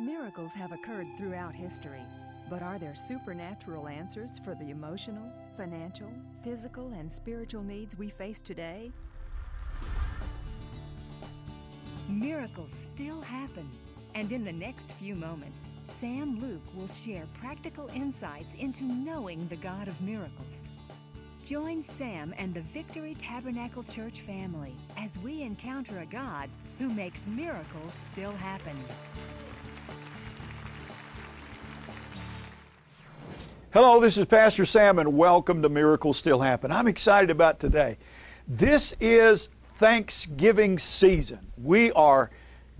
Miracles have occurred throughout history, but are there supernatural answers for the emotional, financial, physical, and spiritual needs we face today? Miracles still happen, and in the next few moments, Sam Luke will share practical insights into knowing the God of miracles. Join Sam and the Victory Tabernacle Church family as we encounter a God who makes miracles still happen. Hello, this is Pastor Sam, and welcome to Miracles Still Happen. I'm excited about today. This is Thanksgiving season. We are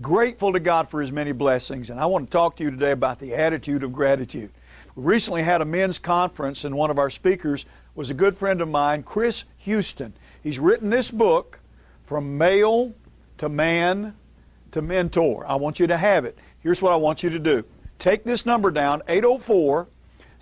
grateful to God for His many blessings, and I want to talk to you today about the attitude of gratitude. We recently had a men's conference, and one of our speakers was a good friend of mine, Chris Houston. He's written this book, From Male to Man to Mentor. I want you to have it. Here's what I want you to do take this number down, 804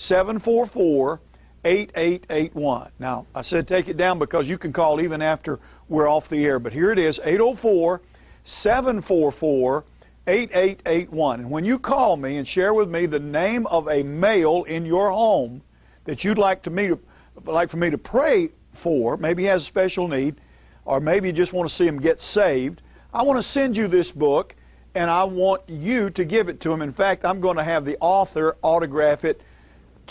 744 8881. Now, I said take it down because you can call even after we're off the air, but here it is 804 744 8881. And when you call me and share with me the name of a male in your home that you'd like to me to, like for me to pray for, maybe he has a special need, or maybe you just want to see him get saved, I want to send you this book and I want you to give it to him. In fact, I'm going to have the author autograph it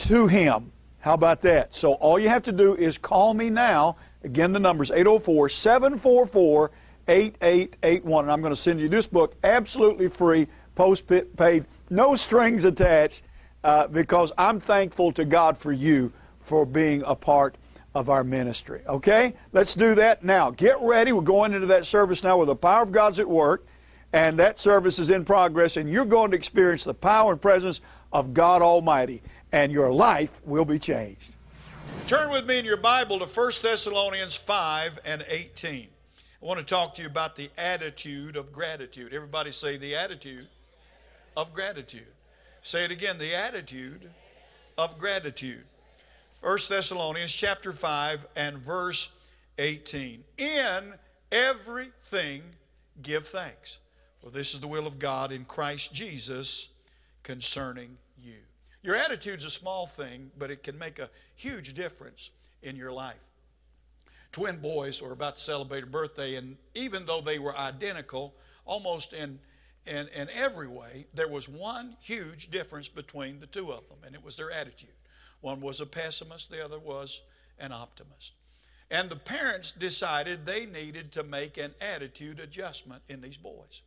to him. How about that? So all you have to do is call me now. Again, the number is 804 744 8881. And I'm going to send you this book absolutely free, post-paid, no strings attached, uh, because I'm thankful to God for you for being a part of our ministry. Okay? Let's do that now. Get ready. We're going into that service now where the power of God's at work, and that service is in progress, and you're going to experience the power and presence of God Almighty and your life will be changed. Turn with me in your Bible to 1 Thessalonians 5 and 18. I want to talk to you about the attitude of gratitude. Everybody say the attitude of gratitude. Say it again, the attitude of gratitude. 1 Thessalonians chapter 5 and verse 18. In everything give thanks, for this is the will of God in Christ Jesus concerning you. Your attitude's a small thing, but it can make a huge difference in your life. Twin boys were about to celebrate a birthday, and even though they were identical, almost in, in, in every way, there was one huge difference between the two of them, and it was their attitude. One was a pessimist, the other was an optimist. And the parents decided they needed to make an attitude adjustment in these boys.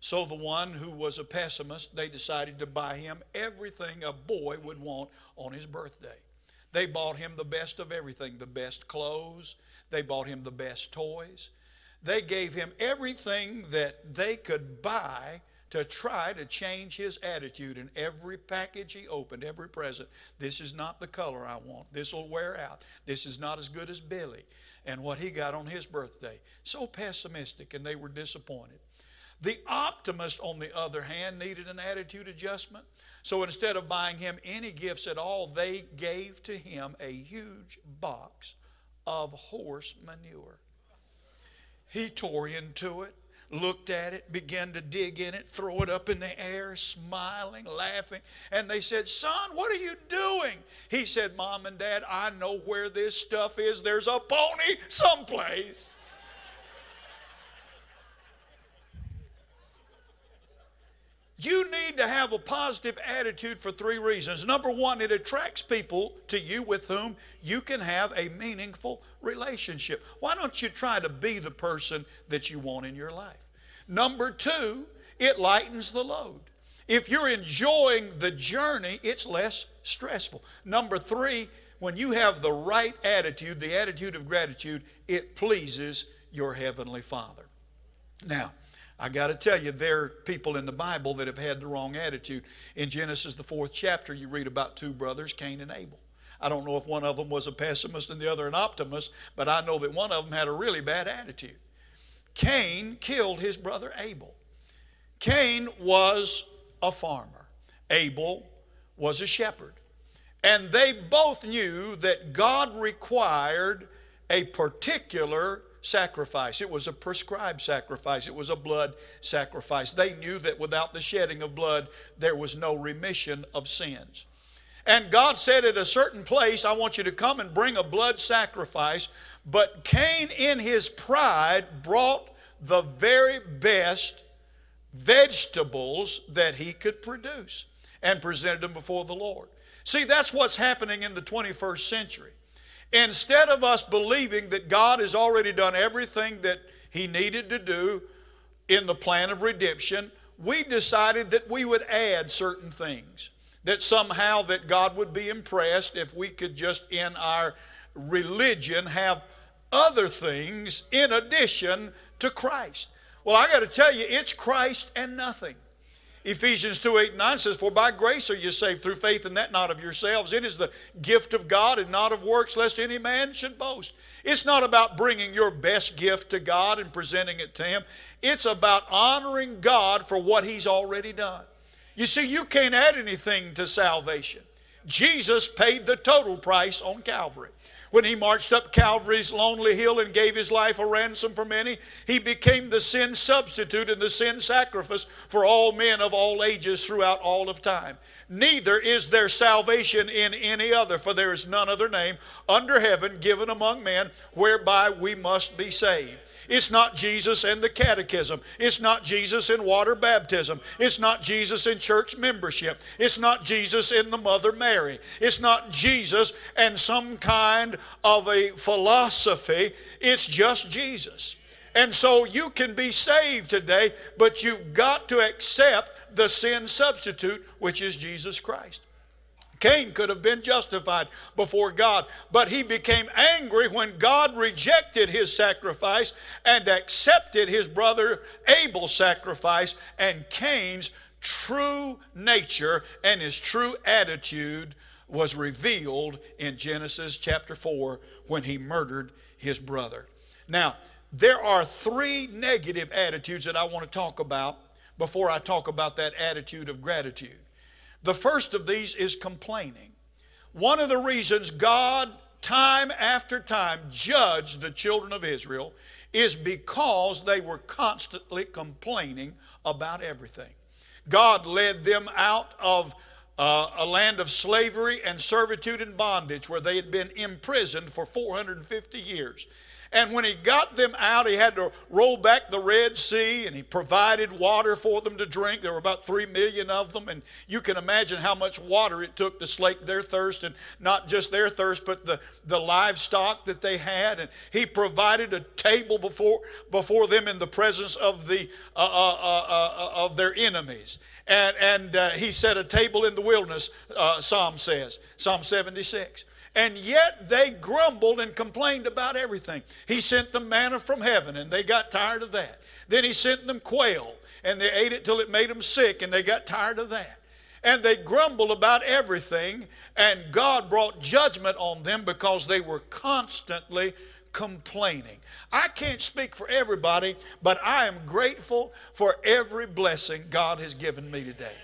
So the one who was a pessimist, they decided to buy him everything a boy would want on his birthday. They bought him the best of everything the best clothes, they bought him the best toys. They gave him everything that they could buy to try to change his attitude. And every package he opened, every present, this is not the color I want. This will wear out. This is not as good as Billy and what he got on his birthday. So pessimistic, and they were disappointed. The optimist, on the other hand, needed an attitude adjustment. So instead of buying him any gifts at all, they gave to him a huge box of horse manure. He tore into it, looked at it, began to dig in it, throw it up in the air, smiling, laughing. And they said, Son, what are you doing? He said, Mom and Dad, I know where this stuff is. There's a pony someplace. You need to have a positive attitude for three reasons. Number one, it attracts people to you with whom you can have a meaningful relationship. Why don't you try to be the person that you want in your life? Number two, it lightens the load. If you're enjoying the journey, it's less stressful. Number three, when you have the right attitude, the attitude of gratitude, it pleases your Heavenly Father. Now, I got to tell you, there are people in the Bible that have had the wrong attitude. In Genesis, the fourth chapter, you read about two brothers, Cain and Abel. I don't know if one of them was a pessimist and the other an optimist, but I know that one of them had a really bad attitude. Cain killed his brother Abel. Cain was a farmer, Abel was a shepherd. And they both knew that God required a particular sacrifice. It was a prescribed sacrifice, it was a blood sacrifice. They knew that without the shedding of blood, there was no remission of sins. And God said at a certain place, I want you to come and bring a blood sacrifice. But Cain, in his pride, brought the very best vegetables that he could produce and presented them before the Lord. See, that's what's happening in the 21st century. Instead of us believing that God has already done everything that He needed to do in the plan of redemption, we decided that we would add certain things. That somehow that God would be impressed if we could just in our religion have other things in addition to Christ. Well, I got to tell you, it's Christ and nothing. Ephesians 2 8 and 9 says, For by grace are you saved through faith, and that not of yourselves. It is the gift of God and not of works, lest any man should boast. It's not about bringing your best gift to God and presenting it to Him. It's about honoring God for what He's already done. You see, you can't add anything to salvation. Jesus paid the total price on Calvary. When he marched up Calvary's lonely hill and gave his life a ransom for many, he became the sin substitute and the sin sacrifice for all men of all ages throughout all of time. Neither is there salvation in any other, for there is none other name under heaven given among men whereby we must be saved. It's not Jesus and the catechism. It's not Jesus in water baptism. It's not Jesus in church membership. It's not Jesus in the Mother Mary. It's not Jesus and some kind of a philosophy. It's just Jesus. And so you can be saved today, but you've got to accept the sin substitute, which is Jesus Christ. Cain could have been justified before God, but he became angry when God rejected his sacrifice and accepted his brother Abel's sacrifice, and Cain's true nature and his true attitude was revealed in Genesis chapter 4 when he murdered his brother. Now, there are three negative attitudes that I want to talk about before I talk about that attitude of gratitude. The first of these is complaining. One of the reasons God, time after time, judged the children of Israel is because they were constantly complaining about everything. God led them out of uh, a land of slavery and servitude and bondage where they had been imprisoned for 450 years. And when he got them out, he had to roll back the Red Sea and he provided water for them to drink. There were about three million of them. And you can imagine how much water it took to slake their thirst and not just their thirst, but the, the livestock that they had. And he provided a table before, before them in the presence of, the, uh, uh, uh, uh of their enemies. And, and uh, he set a table in the wilderness, uh, Psalm says, Psalm 76 and yet they grumbled and complained about everything. He sent them manna from heaven, and they got tired of that. Then he sent them quail, and they ate it till it made them sick, and they got tired of that. And they grumbled about everything, and God brought judgment on them because they were constantly complaining. I can't speak for everybody, but I am grateful for every blessing God has given me today.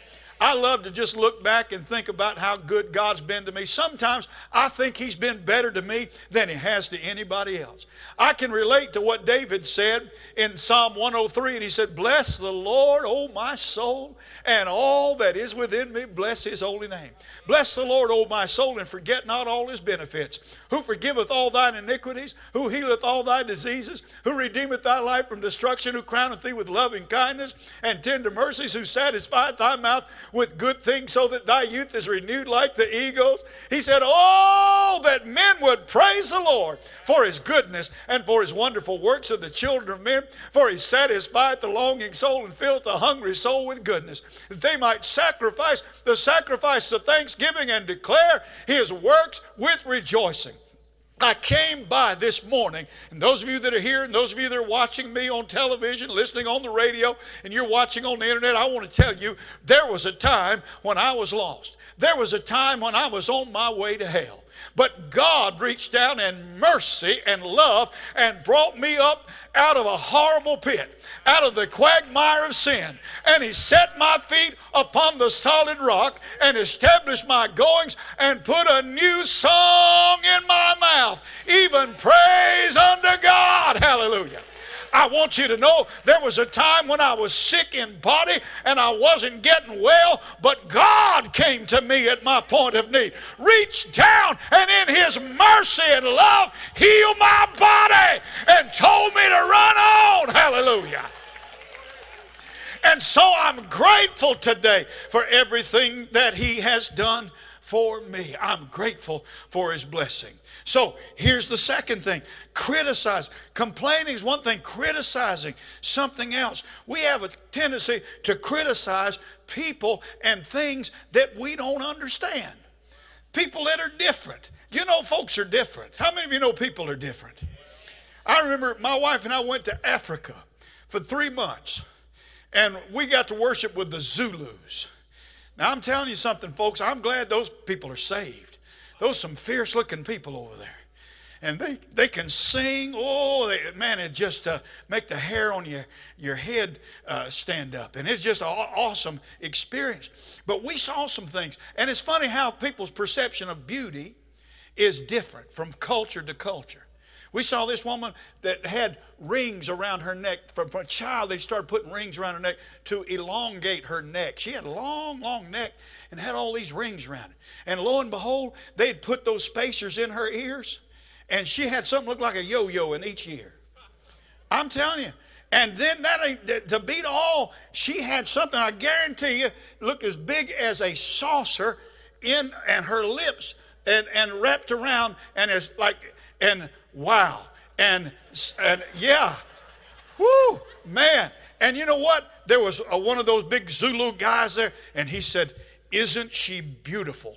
I love to just look back and think about how good God's been to me. Sometimes I think He's been better to me than He has to anybody else. I can relate to what David said in Psalm 103, and he said, Bless the Lord, O my soul, and all that is within me, bless His holy name. Bless the Lord, O my soul, and forget not all His benefits, who forgiveth all thine iniquities, who healeth all thy diseases, who redeemeth thy life from destruction, who crowneth thee with loving kindness and tender mercies, who satisfieth thy mouth with good things so that thy youth is renewed like the eagles. He said, Oh, that men would praise the Lord for his goodness and for his wonderful works of the children of men, for he satisfieth the longing soul and filleth the hungry soul with goodness, that they might sacrifice the sacrifice of thanksgiving and declare his works with rejoicing. I came by this morning, and those of you that are here, and those of you that are watching me on television, listening on the radio, and you're watching on the internet, I want to tell you there was a time when I was lost. There was a time when I was on my way to hell. But God reached down in mercy and love and brought me up out of a horrible pit, out of the quagmire of sin. And He set my feet upon the solid rock and established my goings and put a new song in my mouth, even praise unto God. Hallelujah. I want you to know there was a time when I was sick in body and I wasn't getting well, but God came to me at my point of need, reached down and in His mercy and love healed my body and told me to run on. Hallelujah. And so I'm grateful today for everything that He has done for me. I'm grateful for His blessing. So here's the second thing criticize. Complaining is one thing, criticizing something else. We have a tendency to criticize people and things that we don't understand. People that are different. You know, folks are different. How many of you know people are different? I remember my wife and I went to Africa for three months, and we got to worship with the Zulus. Now, I'm telling you something, folks, I'm glad those people are saved. Those some fierce looking people over there. And they, they can sing. Oh, they, man, it just uh, make the hair on your, your head uh, stand up. And it's just an awesome experience. But we saw some things. And it's funny how people's perception of beauty is different from culture to culture. We saw this woman that had rings around her neck. From, a child, they started putting rings around her neck to elongate her neck. She had a long, long neck and had all these rings around it. And lo and behold, they'd put those spacers in her ears, and she had something look like a yo yo in each ear. I'm telling you. And then that to beat all, she had something I guarantee you looked as big as a saucer in and her lips and, and wrapped around and it's like and wow. And, and yeah, whoo, man. And you know what? There was a, one of those big Zulu guys there, and he said, Isn't she beautiful?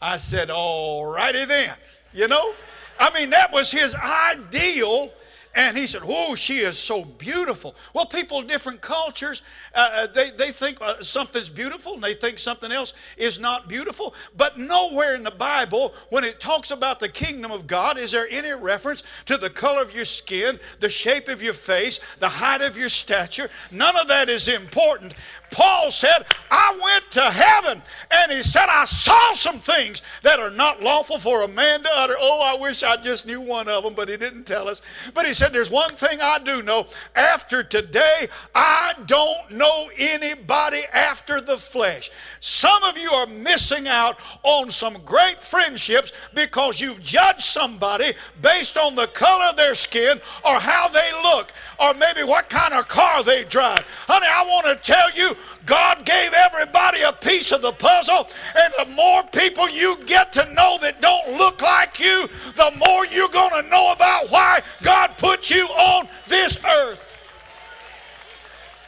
I said, All righty then. You know? I mean, that was his ideal and he said, Oh, she is so beautiful. Well, people in different cultures, uh, uh, they, they think uh, something's beautiful and they think something else is not beautiful. But nowhere in the Bible, when it talks about the kingdom of God, is there any reference to the color of your skin, the shape of your face, the height of your stature. None of that is important. Paul said, I went to heaven and he said, I saw some things that are not lawful for a man to utter. Oh, I wish I just knew one of them, but he didn't tell us. But he said, There's one thing I do know. After today, I don't know anybody after the flesh. Some of you are missing out on some great friendships because you've judged somebody based on the color of their skin or how they look or maybe what kind of car they drive. Honey, I want to tell you, God gave everybody a piece of the puzzle, and the more people you get to know that don't look like you, the more you're going to know about why God put you on this earth.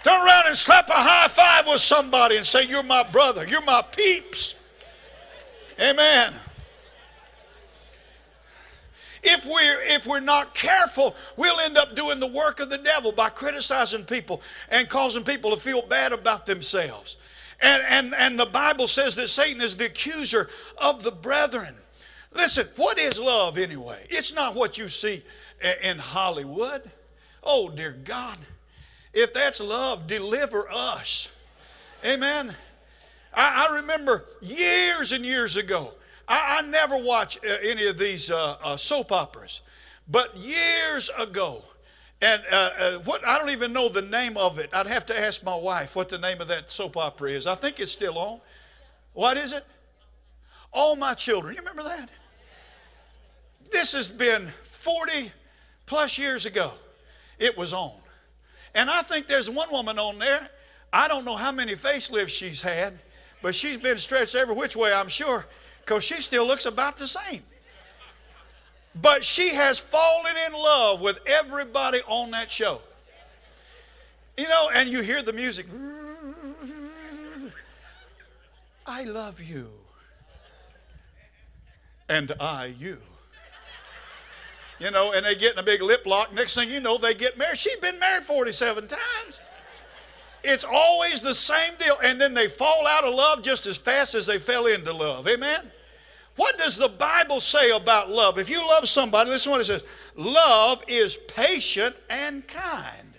Turn around and slap a high five with somebody and say, You're my brother, you're my peeps. Amen. If we're, if we're not careful, we'll end up doing the work of the devil by criticizing people and causing people to feel bad about themselves. And, and, and the Bible says that Satan is the accuser of the brethren. Listen, what is love anyway? It's not what you see in Hollywood. Oh, dear God. If that's love, deliver us. Amen. I, I remember years and years ago, I, I never watch uh, any of these uh, uh, soap operas, but years ago, and uh, uh, what I don't even know the name of it. I'd have to ask my wife what the name of that soap opera is. I think it's still on. What is it? All My Children. You remember that? This has been 40 plus years ago. It was on. And I think there's one woman on there. I don't know how many facelifts she's had, but she's been stretched every which way, I'm sure because she still looks about the same. But she has fallen in love with everybody on that show. You know, and you hear the music. I love you. And I you. You know, and they get in a big lip lock. Next thing you know, they get married. She's been married 47 times. It's always the same deal. And then they fall out of love just as fast as they fell into love. Amen? What does the Bible say about love? If you love somebody, listen to what it says love is patient and kind.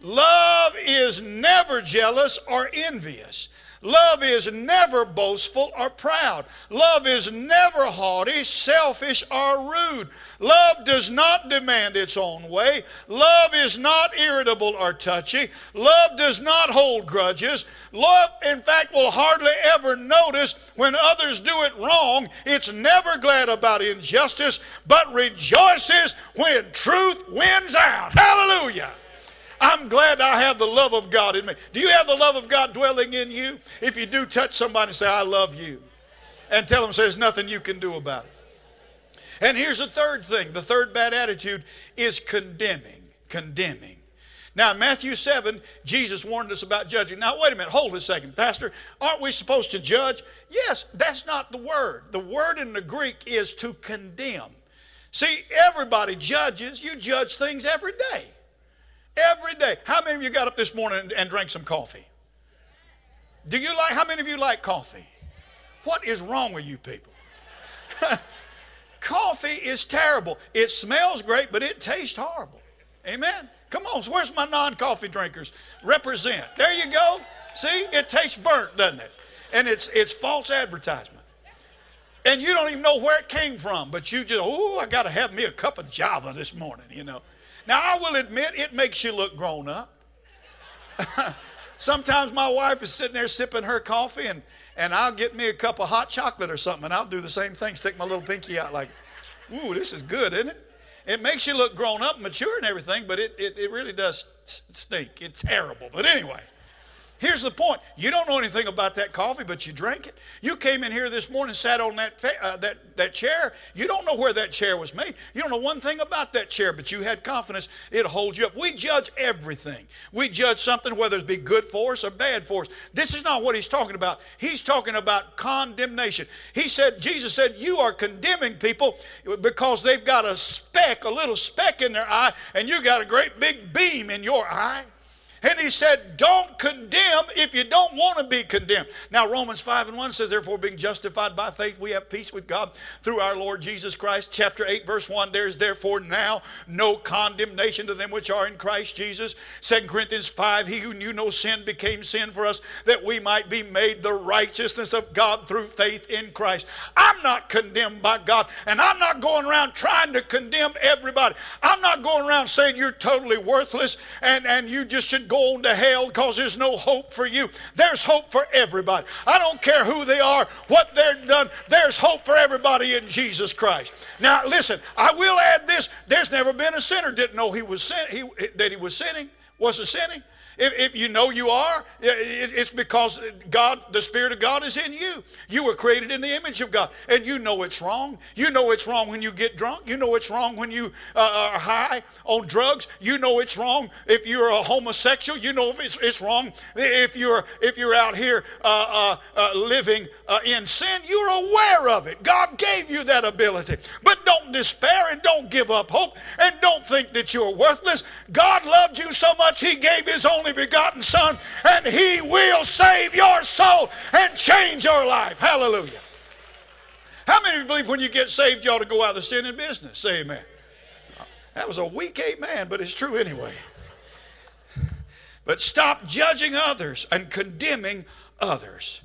Love is never jealous or envious. Love is never boastful or proud. Love is never haughty, selfish, or rude. Love does not demand its own way. Love is not irritable or touchy. Love does not hold grudges. Love, in fact, will hardly ever notice when others do it wrong. It's never glad about injustice, but rejoices when truth wins out. Hallelujah. I'm glad I have the love of God in me. Do you have the love of God dwelling in you? If you do, touch somebody and say, I love you. And tell them there's nothing you can do about it. And here's the third thing the third bad attitude is condemning. Condemning. Now, in Matthew 7, Jesus warned us about judging. Now, wait a minute, hold a second. Pastor, aren't we supposed to judge? Yes, that's not the word. The word in the Greek is to condemn. See, everybody judges. You judge things every day. Every day. How many of you got up this morning and, and drank some coffee? Do you like, how many of you like coffee? What is wrong with you people? coffee is terrible. It smells great, but it tastes horrible. Amen. Come on, so where's my non coffee drinkers? Represent. There you go. See, it tastes burnt, doesn't it? And it's, it's false advertisement. And you don't even know where it came from, but you just, oh, I got to have me a cup of Java this morning, you know. Now, I will admit it makes you look grown up. Sometimes my wife is sitting there sipping her coffee, and, and I'll get me a cup of hot chocolate or something, and I'll do the same thing, stick my little pinky out like, ooh, this is good, isn't it? It makes you look grown up, mature, and everything, but it, it, it really does stink. It's terrible. But anyway. Here's the point. You don't know anything about that coffee, but you drank it. You came in here this morning, sat on that, uh, that, that chair. You don't know where that chair was made. You don't know one thing about that chair, but you had confidence it'll hold you up. We judge everything. We judge something, whether it be good for us or bad for us. This is not what he's talking about. He's talking about condemnation. He said, Jesus said, You are condemning people because they've got a speck, a little speck in their eye, and you got a great big beam in your eye. And he said, Don't condemn if you don't want to be condemned. Now, Romans 5 and 1 says, Therefore, being justified by faith, we have peace with God through our Lord Jesus Christ. Chapter 8, verse 1 There is therefore now no condemnation to them which are in Christ Jesus. 2 Corinthians 5 He who knew no sin became sin for us, that we might be made the righteousness of God through faith in Christ. I'm not condemned by God, and I'm not going around trying to condemn everybody. I'm not going around saying you're totally worthless and, and you just should go on to hell because there's no hope for you. There's hope for everybody. I don't care who they are, what they've done. There's hope for everybody in Jesus Christ. Now, listen, I will add this. There's never been a sinner didn't know he was sin, he, that he was sinning, wasn't sinning. If, if you know you are, it's because God, the Spirit of God is in you. You were created in the image of God, and you know it's wrong. You know it's wrong when you get drunk. You know it's wrong when you uh, are high on drugs. You know it's wrong if you're a homosexual. You know it's, it's wrong if you're if you're out here uh, uh, uh living uh, in sin. You're aware of it. God gave you that ability, but don't despair and don't give up hope and don't think that you're worthless. God loved you so much He gave His only only begotten Son, and He will save your soul and change your life. Hallelujah. How many of you believe when you get saved, you ought to go out of the sin and business? Say amen. That was a weak amen, but it's true anyway. But stop judging others and condemning others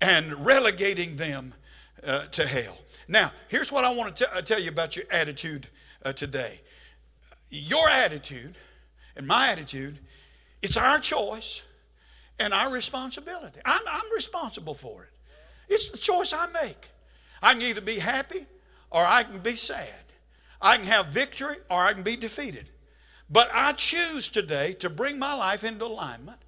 and relegating them uh, to hell. Now, here's what I want to t- uh, tell you about your attitude uh, today. Your attitude and my attitude it's our choice and our responsibility. I'm, I'm responsible for it. It's the choice I make. I can either be happy or I can be sad. I can have victory or I can be defeated. But I choose today to bring my life into alignment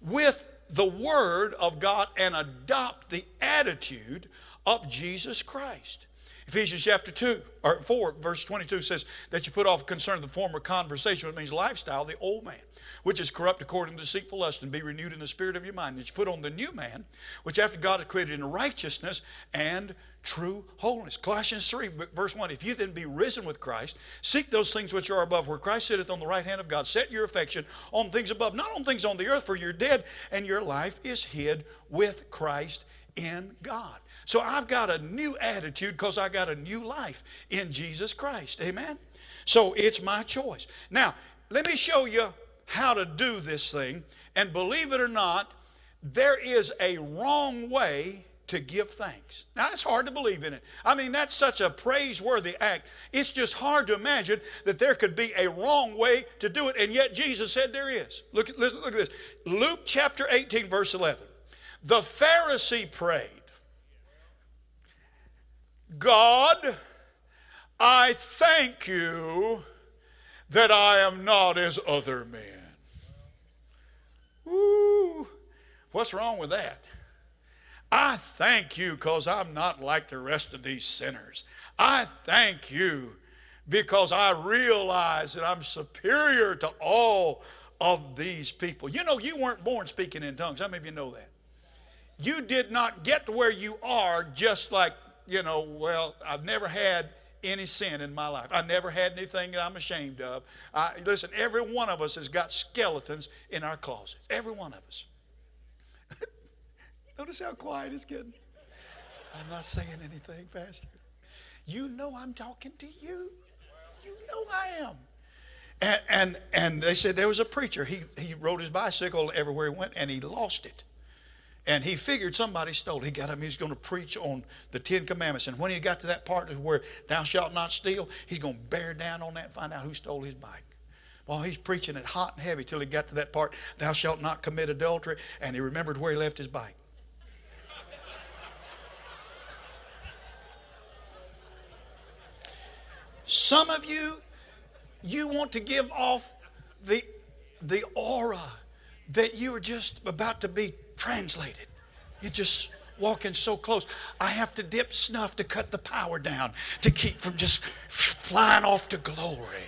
with the Word of God and adopt the attitude of Jesus Christ. Ephesians chapter 2 or 4 verse 22 says that you put off concern of the former conversation, which means lifestyle, the old man, which is corrupt according to deceitful lust, and be renewed in the spirit of your mind. That you put on the new man, which after God has created in righteousness and true holiness. Colossians 3, verse 1 If you then be risen with Christ, seek those things which are above, where Christ sitteth on the right hand of God. Set your affection on things above, not on things on the earth, for you're dead, and your life is hid with Christ in God. So I've got a new attitude because I got a new life in Jesus Christ. Amen? So it's my choice. Now, let me show you how to do this thing. And believe it or not, there is a wrong way to give thanks. Now, it's hard to believe in it. I mean, that's such a praiseworthy act. It's just hard to imagine that there could be a wrong way to do it, and yet Jesus said there is. Look at, listen, look at this Luke chapter 18, verse 11. The Pharisee prayed, God, I thank you that I am not as other men. Woo! What's wrong with that? I thank you because I'm not like the rest of these sinners. I thank you because I realize that I'm superior to all of these people. You know, you weren't born speaking in tongues. How many of you know that? You did not get to where you are just like, you know, well, I've never had any sin in my life. I never had anything that I'm ashamed of. I, listen, every one of us has got skeletons in our closets. Every one of us. Notice how quiet it's getting. I'm not saying anything, Pastor. You know I'm talking to you. You know I am. And, and, and they said there was a preacher. He, he rode his bicycle everywhere he went and he lost it. And he figured somebody stole. He got up, he's going to preach on the Ten Commandments. And when he got to that part where thou shalt not steal, he's going to bear down on that and find out who stole his bike. Well, he's preaching it hot and heavy till he got to that part, thou shalt not commit adultery, and he remembered where he left his bike. Some of you, you want to give off the, the aura that you are just about to be translated. You're just walking so close. I have to dip snuff to cut the power down to keep from just flying off to glory.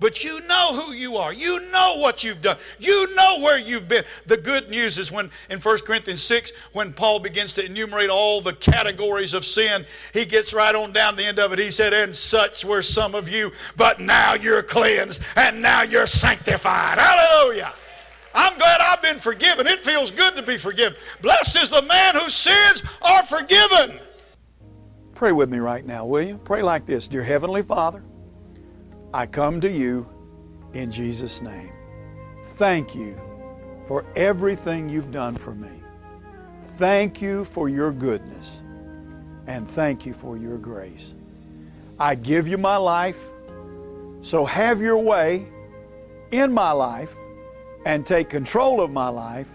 But you know who you are. You know what you've done. You know where you've been. The good news is when in 1 Corinthians 6, when Paul begins to enumerate all the categories of sin, he gets right on down the end of it. He said, And such were some of you, but now you're cleansed and now you're sanctified. Hallelujah. I'm glad I've been forgiven. It feels good to be forgiven. Blessed is the man whose sins are forgiven. Pray with me right now, will you? Pray like this Dear Heavenly Father, I come to you in Jesus' name. Thank you for everything you've done for me. Thank you for your goodness. And thank you for your grace. I give you my life, so have your way in my life and take control of my life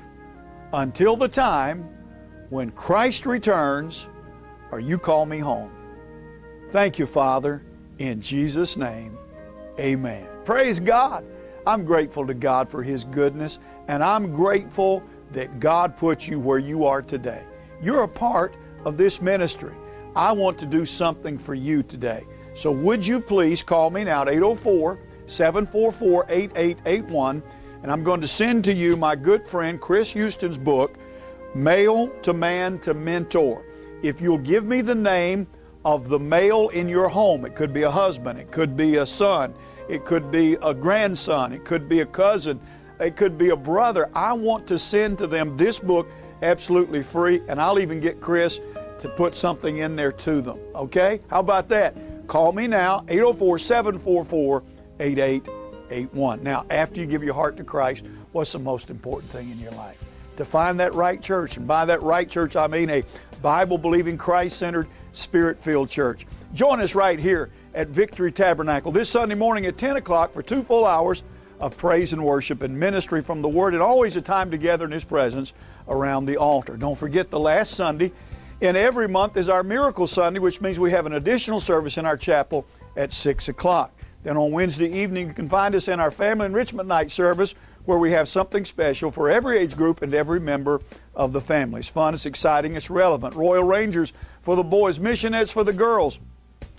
until the time when Christ returns or you call me home. Thank you, Father, in Jesus' name. Amen. Praise God. I'm grateful to God for His goodness, and I'm grateful that God put you where you are today. You're a part of this ministry. I want to do something for you today. So, would you please call me now at 804 744 8881, and I'm going to send to you my good friend Chris Houston's book, Male to Man to Mentor. If you'll give me the name of the male in your home, it could be a husband, it could be a son, it could be a grandson, it could be a cousin, it could be a brother. I want to send to them this book absolutely free, and I'll even get Chris to put something in there to them. Okay? How about that? Call me now, 804 744 8881. Now, after you give your heart to Christ, what's the most important thing in your life? To find that right church. And by that right church, I mean a Bible believing, Christ centered, spirit filled church. Join us right here at Victory Tabernacle this Sunday morning at 10 o'clock for two full hours of praise and worship and ministry from the Word, and always a time together in His presence around the altar. Don't forget the last Sunday in every month is our Miracle Sunday, which means we have an additional service in our chapel at 6 o'clock. Then on Wednesday evening, you can find us in our Family Enrichment Night service where we have something special for every age group and every member of the family. It's fun, it's exciting, it's relevant. Royal Rangers for the boys, Missionettes for the girls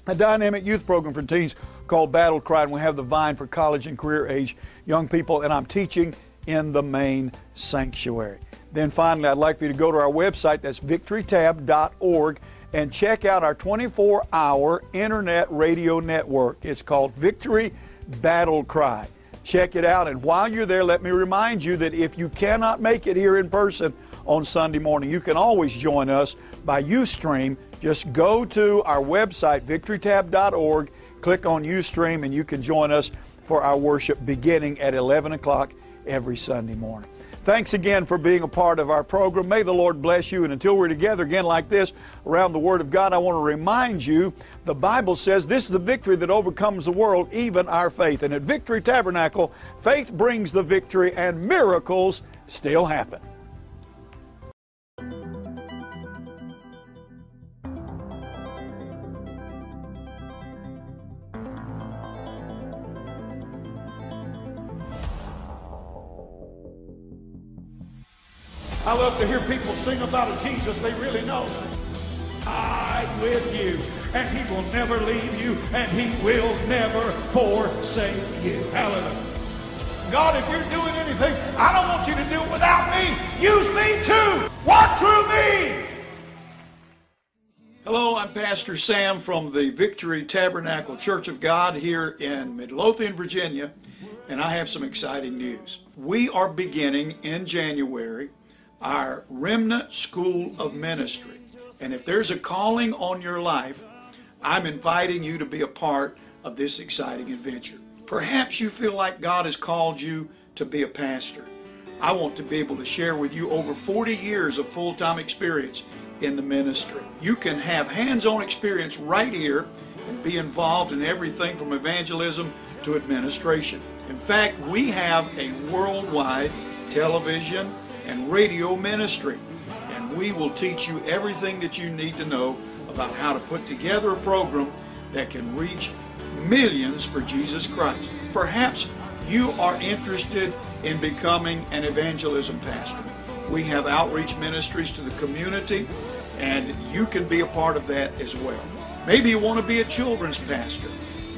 a dynamic youth program for teens called Battle Cry, and we have the Vine for college and career age young people, and I'm teaching in the main sanctuary. Then finally, I'd like for you to go to our website, that's victorytab.org, and check out our 24 hour internet radio network. It's called Victory Battle Cry. Check it out, and while you're there, let me remind you that if you cannot make it here in person on Sunday morning, you can always join us by Ustream just go to our website, victorytab.org, click on Ustream, and you can join us for our worship beginning at 11 o'clock every Sunday morning. Thanks again for being a part of our program. May the Lord bless you. And until we're together again like this around the Word of God, I want to remind you the Bible says this is the victory that overcomes the world, even our faith. And at Victory Tabernacle, faith brings the victory, and miracles still happen. I love to hear people sing about a Jesus they really know. I'm with you, and he will never leave you, and he will never forsake you. Hallelujah. God, if you're doing anything, I don't want you to do it without me. Use me too. Walk through me. Hello, I'm Pastor Sam from the Victory Tabernacle Church of God here in Midlothian, Virginia, and I have some exciting news. We are beginning in January our Remnant School of Ministry. And if there's a calling on your life, I'm inviting you to be a part of this exciting adventure. Perhaps you feel like God has called you to be a pastor. I want to be able to share with you over 40 years of full time experience in the ministry. You can have hands on experience right here and be involved in everything from evangelism to administration. In fact, we have a worldwide television and radio ministry. And we will teach you everything that you need to know about how to put together a program that can reach millions for Jesus Christ. Perhaps you are interested in becoming an evangelism pastor. We have outreach ministries to the community, and you can be a part of that as well. Maybe you want to be a children's pastor.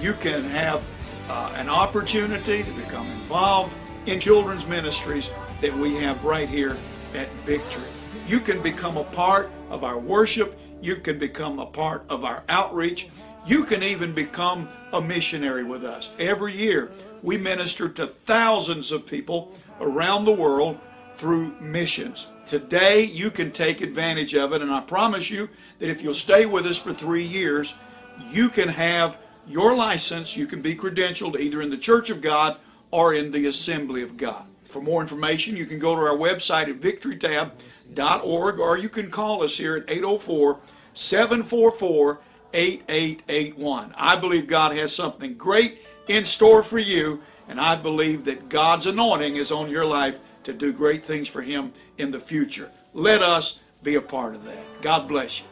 You can have uh, an opportunity to become involved in children's ministries that we have right here at Victory. You can become a part of our worship. You can become a part of our outreach. You can even become a missionary with us. Every year, we minister to thousands of people around the world through missions. Today, you can take advantage of it, and I promise you that if you'll stay with us for three years, you can have your license, you can be credentialed either in the Church of God or in the Assembly of God. For more information, you can go to our website at victorytab.org or you can call us here at 804 744 8881. I believe God has something great in store for you, and I believe that God's anointing is on your life to do great things for Him in the future. Let us be a part of that. God bless you.